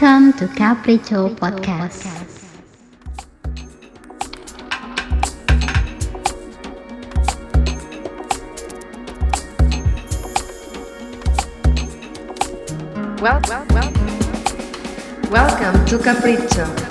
Welcome to Capriccio Podcast. Welcome to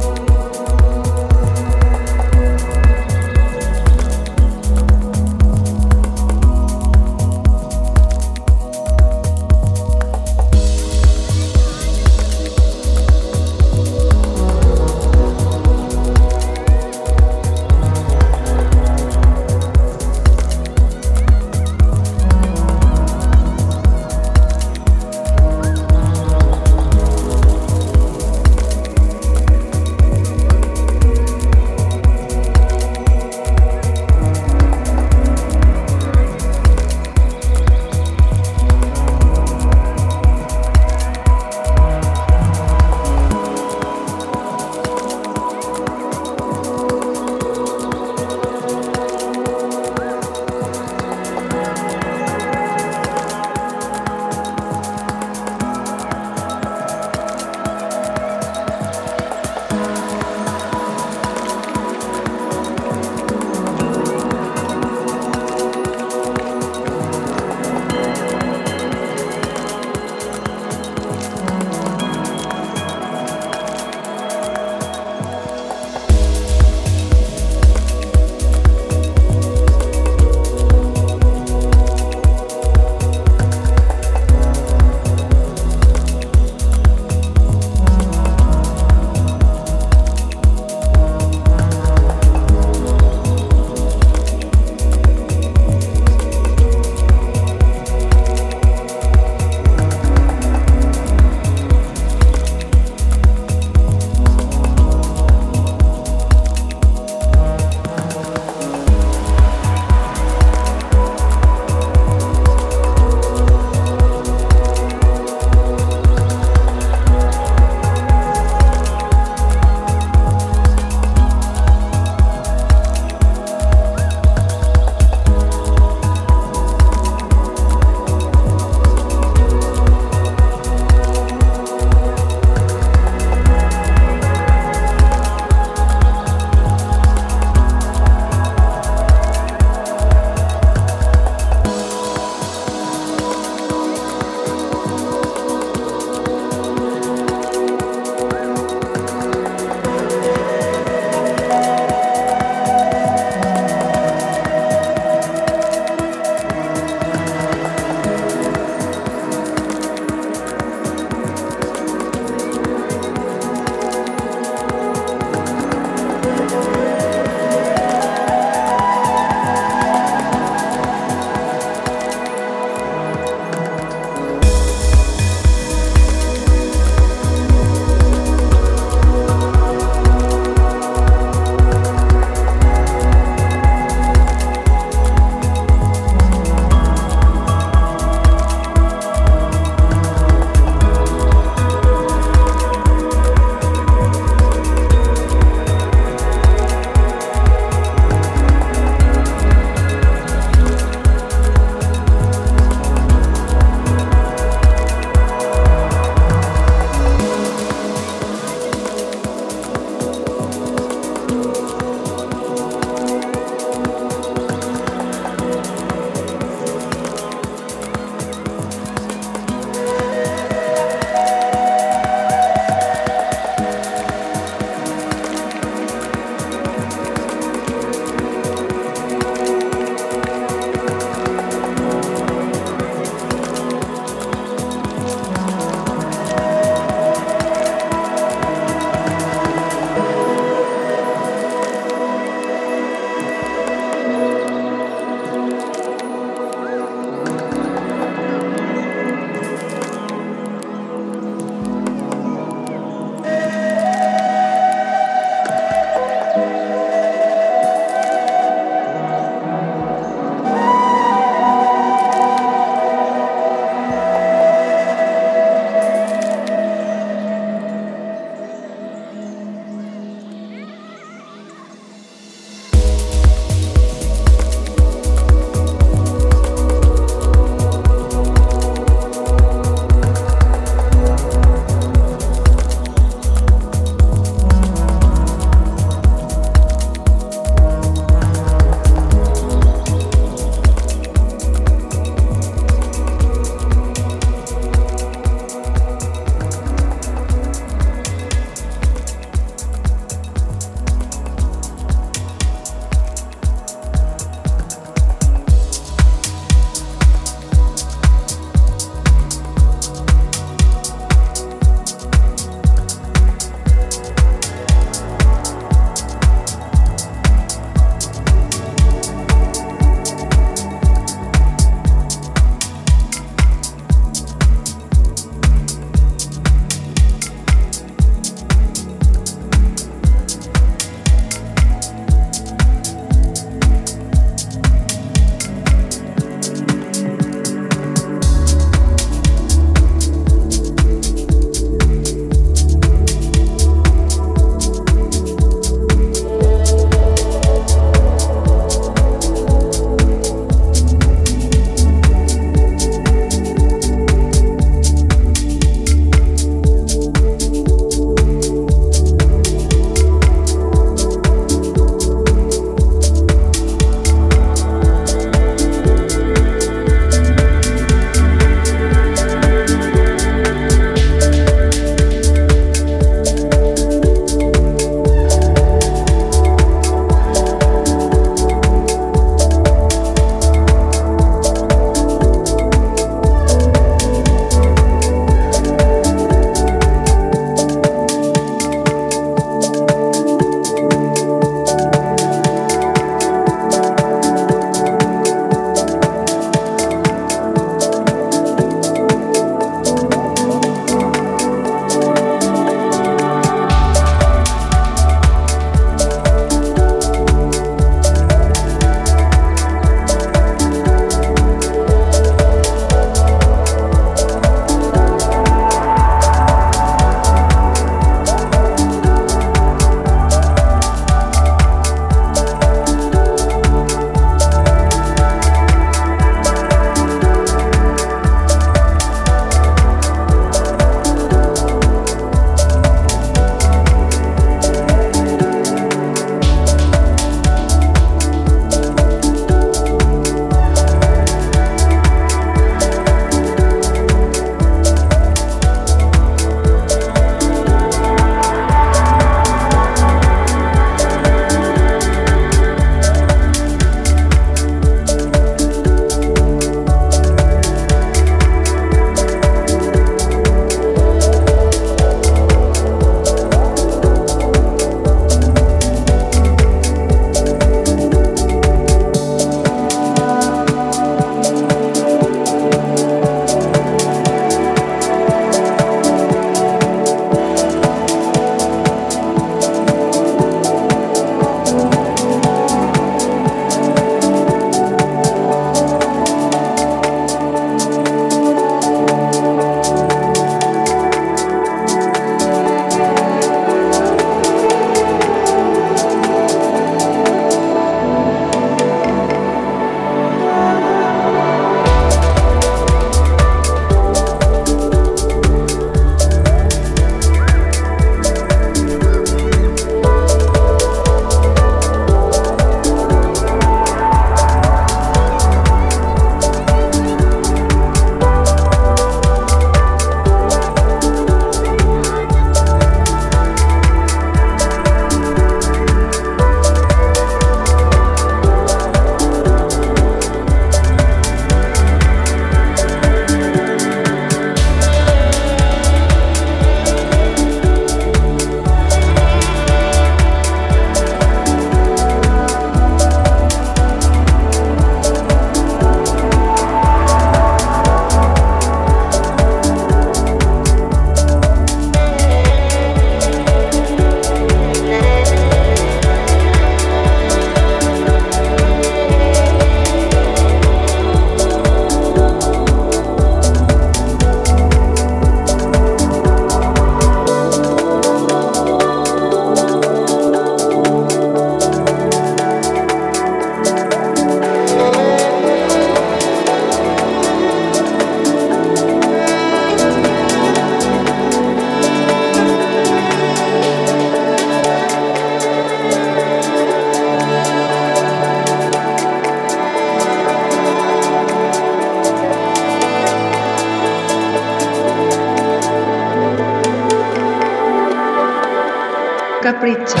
Capriccio.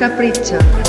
Capriccio.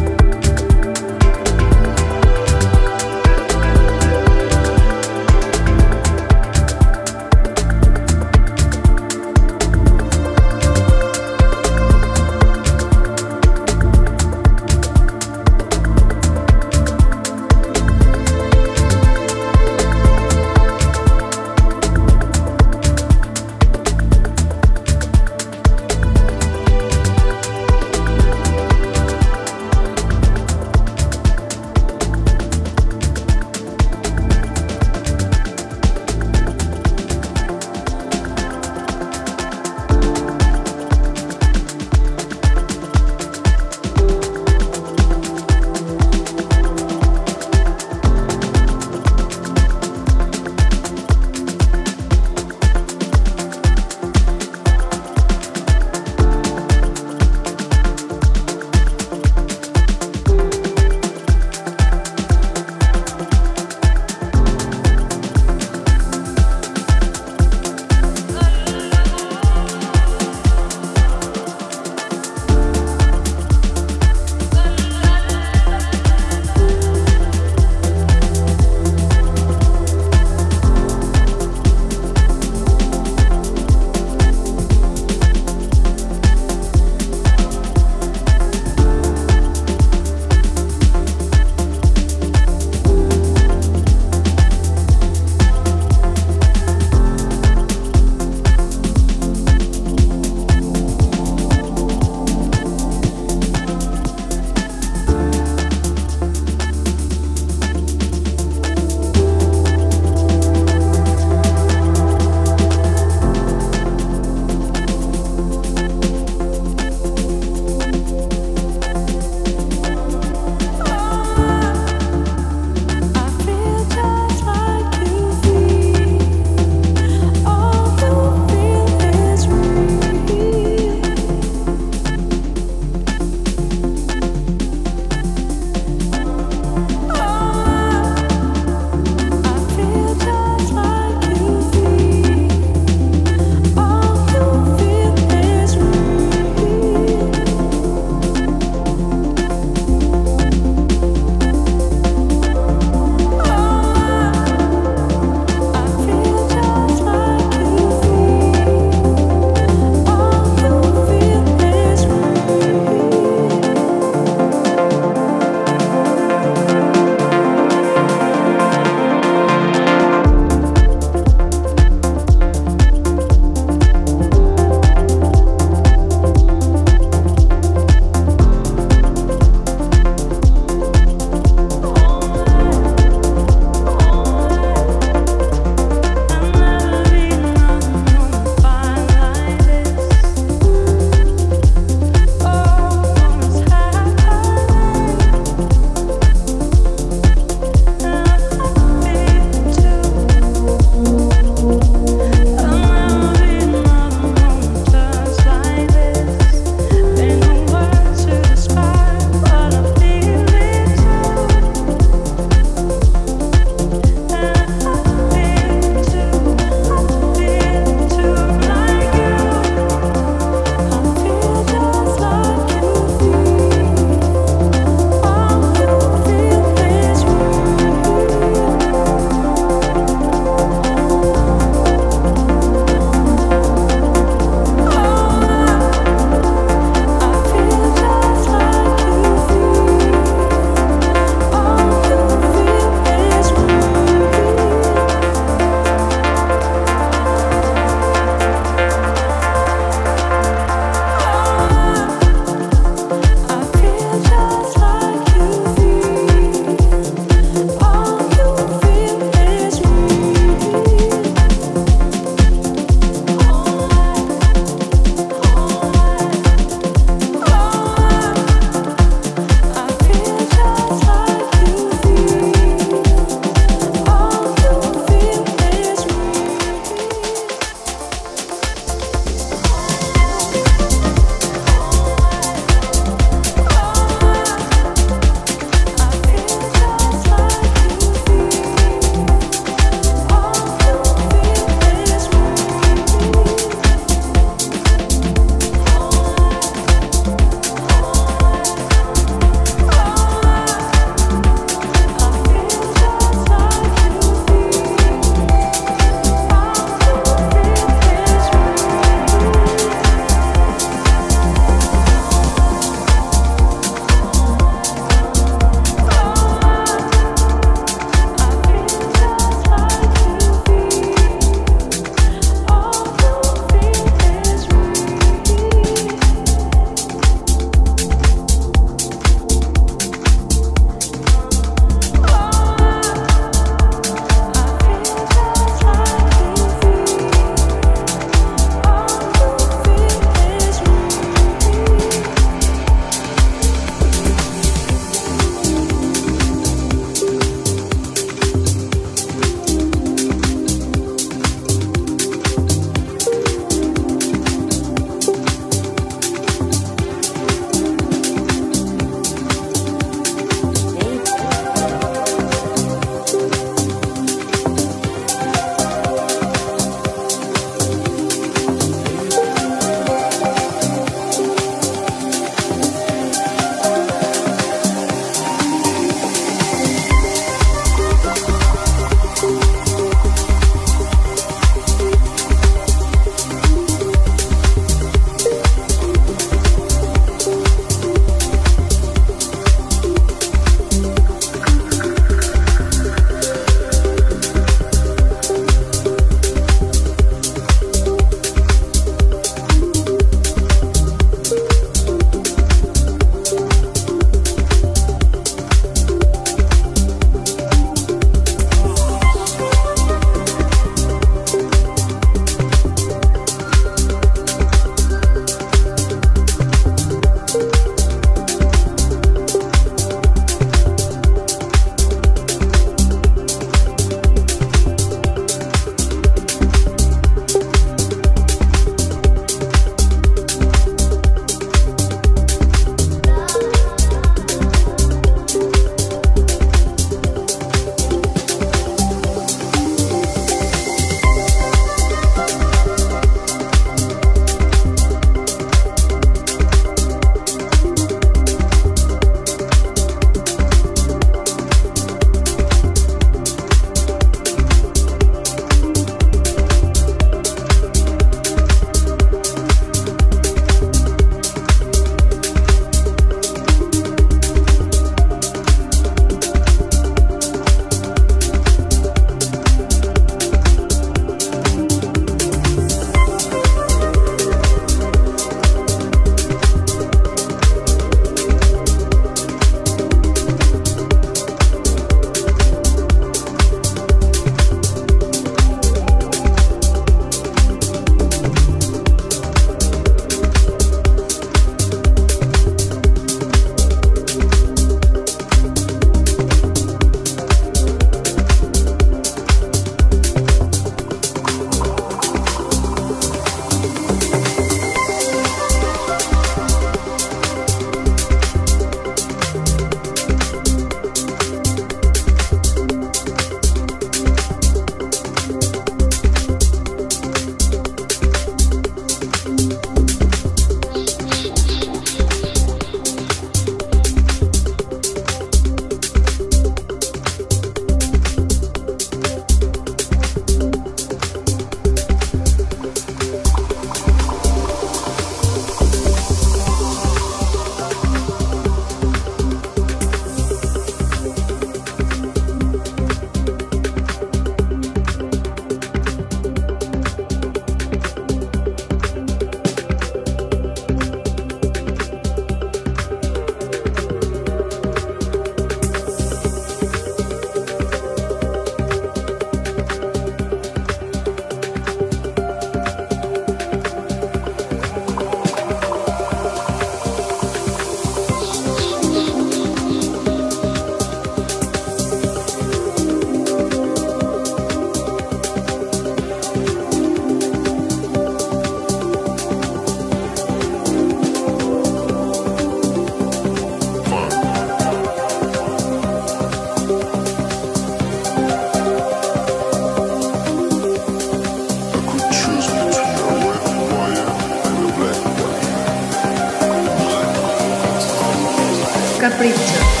capriccio.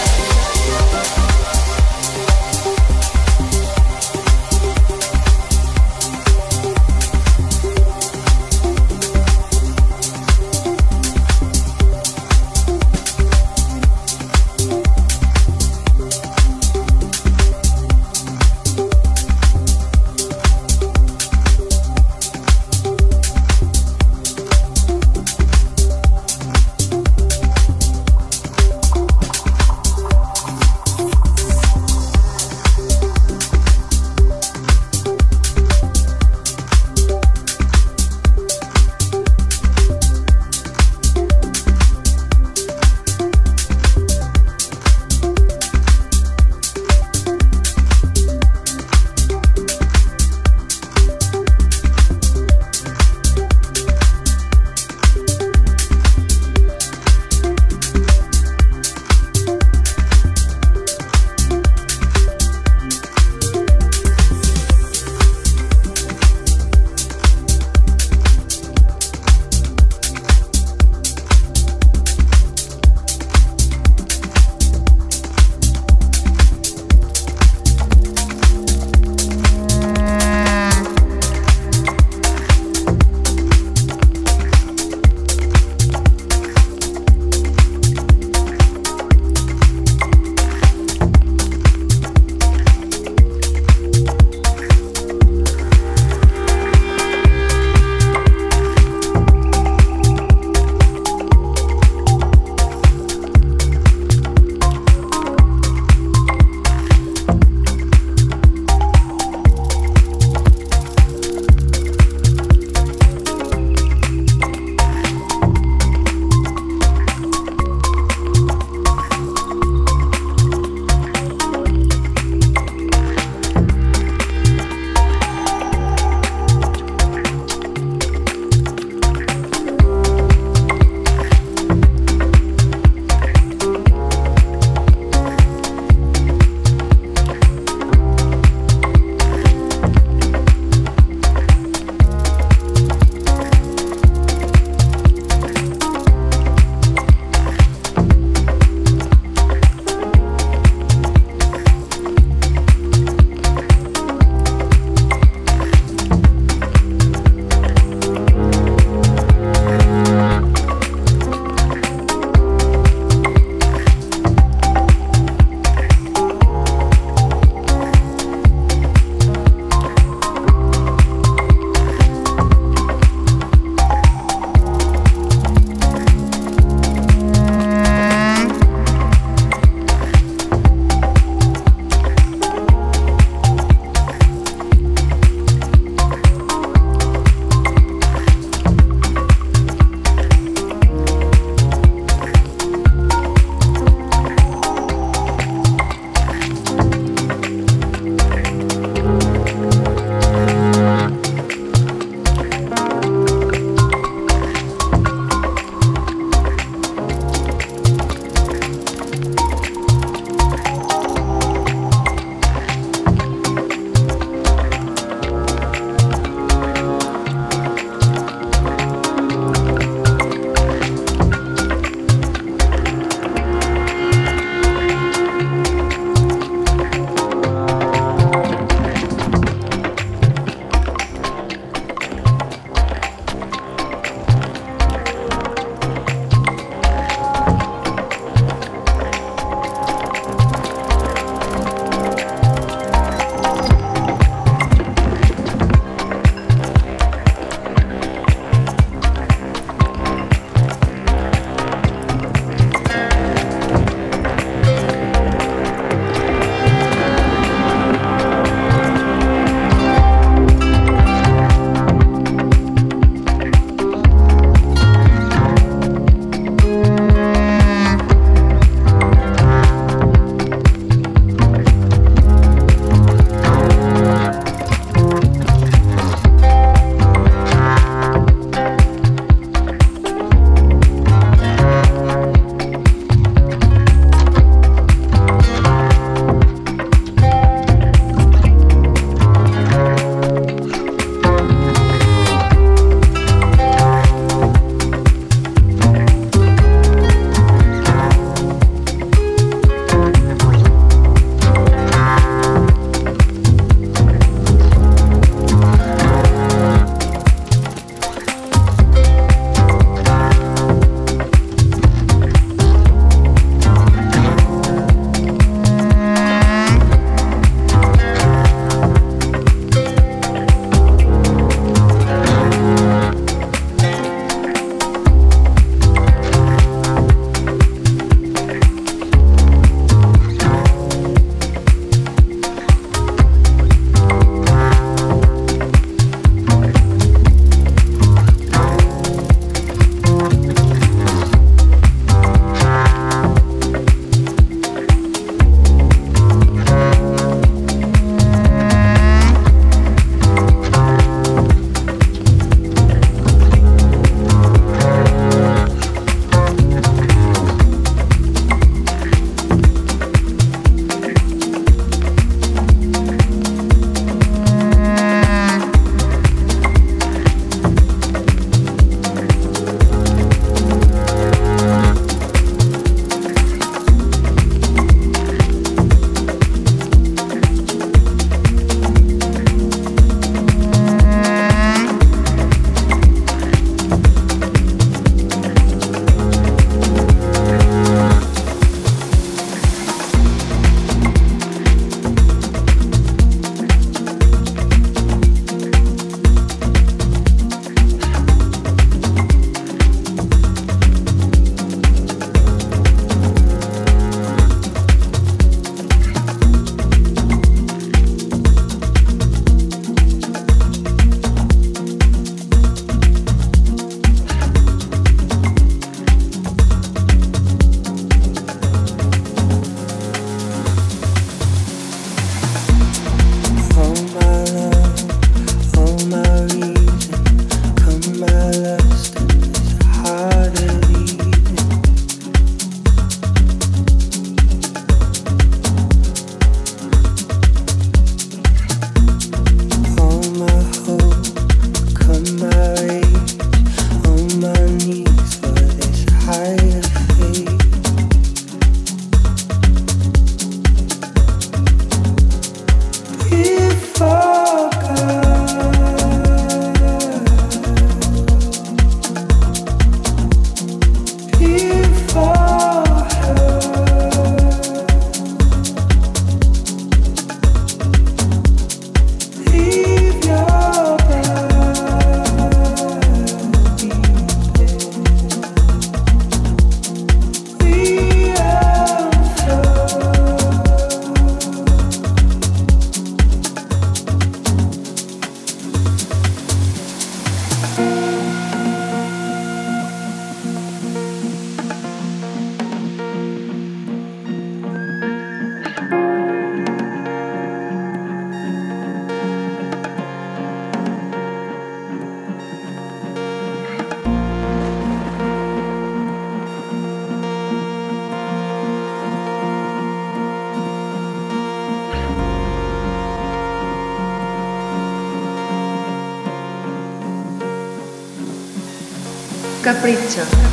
preacher.